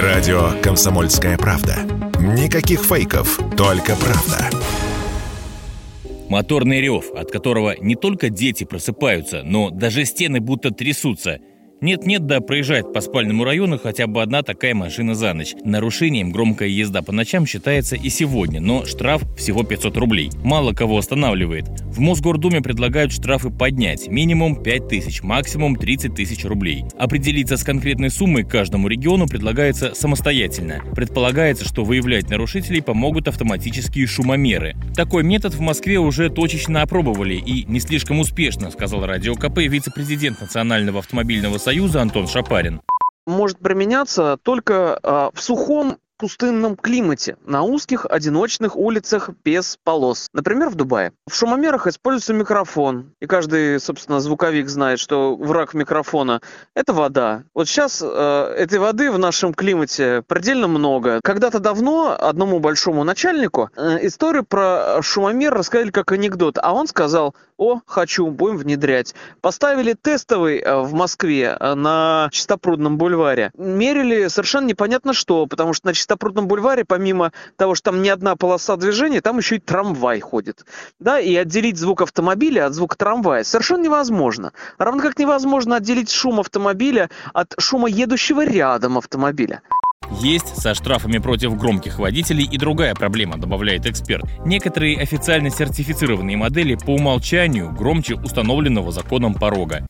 Радио «Комсомольская правда». Никаких фейков, только правда. Моторный рев, от которого не только дети просыпаются, но даже стены будто трясутся – нет-нет, да проезжает по спальному району хотя бы одна такая машина за ночь. Нарушением громкая езда по ночам считается и сегодня, но штраф всего 500 рублей. Мало кого останавливает. В Мосгордуме предлагают штрафы поднять. Минимум 5 тысяч, максимум 30 тысяч рублей. Определиться с конкретной суммой каждому региону предлагается самостоятельно. Предполагается, что выявлять нарушителей помогут автоматические шумомеры. Такой метод в Москве уже точечно опробовали и не слишком успешно, сказал Радио КП вице-президент Национального автомобильного союза Союза Антон Шапарин. Может применяться только э, в сухом пустынном климате, на узких одиночных улицах без полос. Например, в Дубае. В шумомерах используется микрофон. И каждый, собственно, звуковик знает, что враг микрофона – это вода. Вот сейчас э, этой воды в нашем климате предельно много. Когда-то давно одному большому начальнику э, историю про шумомер рассказали как анекдот. А он сказал, о, хочу, будем внедрять. Поставили тестовый э, в Москве э, на Чистопрудном бульваре. Мерили совершенно непонятно что, потому что на Чистопрудном бульваре, помимо того, что там не одна полоса движения, там еще и трамвай ходит. Да, и отделить звук автомобиля от звука трамвая совершенно невозможно. Равно как невозможно отделить шум автомобиля от шума едущего рядом автомобиля. Есть со штрафами против громких водителей и другая проблема, добавляет эксперт. Некоторые официально сертифицированные модели по умолчанию громче установленного законом порога.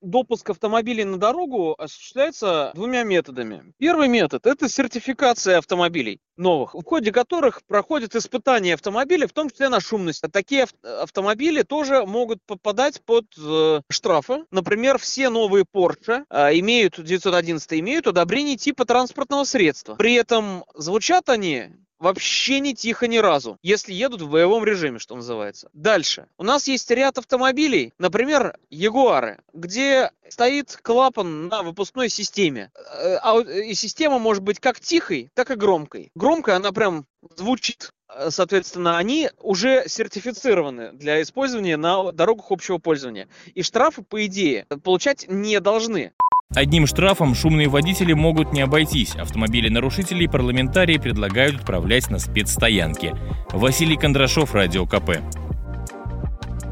Допуск автомобилей на дорогу осуществляется двумя методами. Первый метод – это сертификация автомобилей новых, в ходе которых проходят испытания автомобиля, в том числе на шумность. А такие автомобили тоже могут попадать под э, штрафы. Например, все новые Porsche э, имеют, 911 имеют одобрение типа транспортного средства. При этом звучат они вообще не тихо ни разу, если едут в боевом режиме, что называется. Дальше. У нас есть ряд автомобилей, например, Ягуары, где стоит клапан на выпускной системе. Э, а и система может быть как тихой, так и громкой. Громкая она прям звучит э, соответственно, они уже сертифицированы для использования на дорогах общего пользования. И штрафы, по идее, получать не должны. Одним штрафом шумные водители могут не обойтись. Автомобили нарушителей парламентарии предлагают отправлять на спецстоянки. Василий Кондрашов, Радио КП.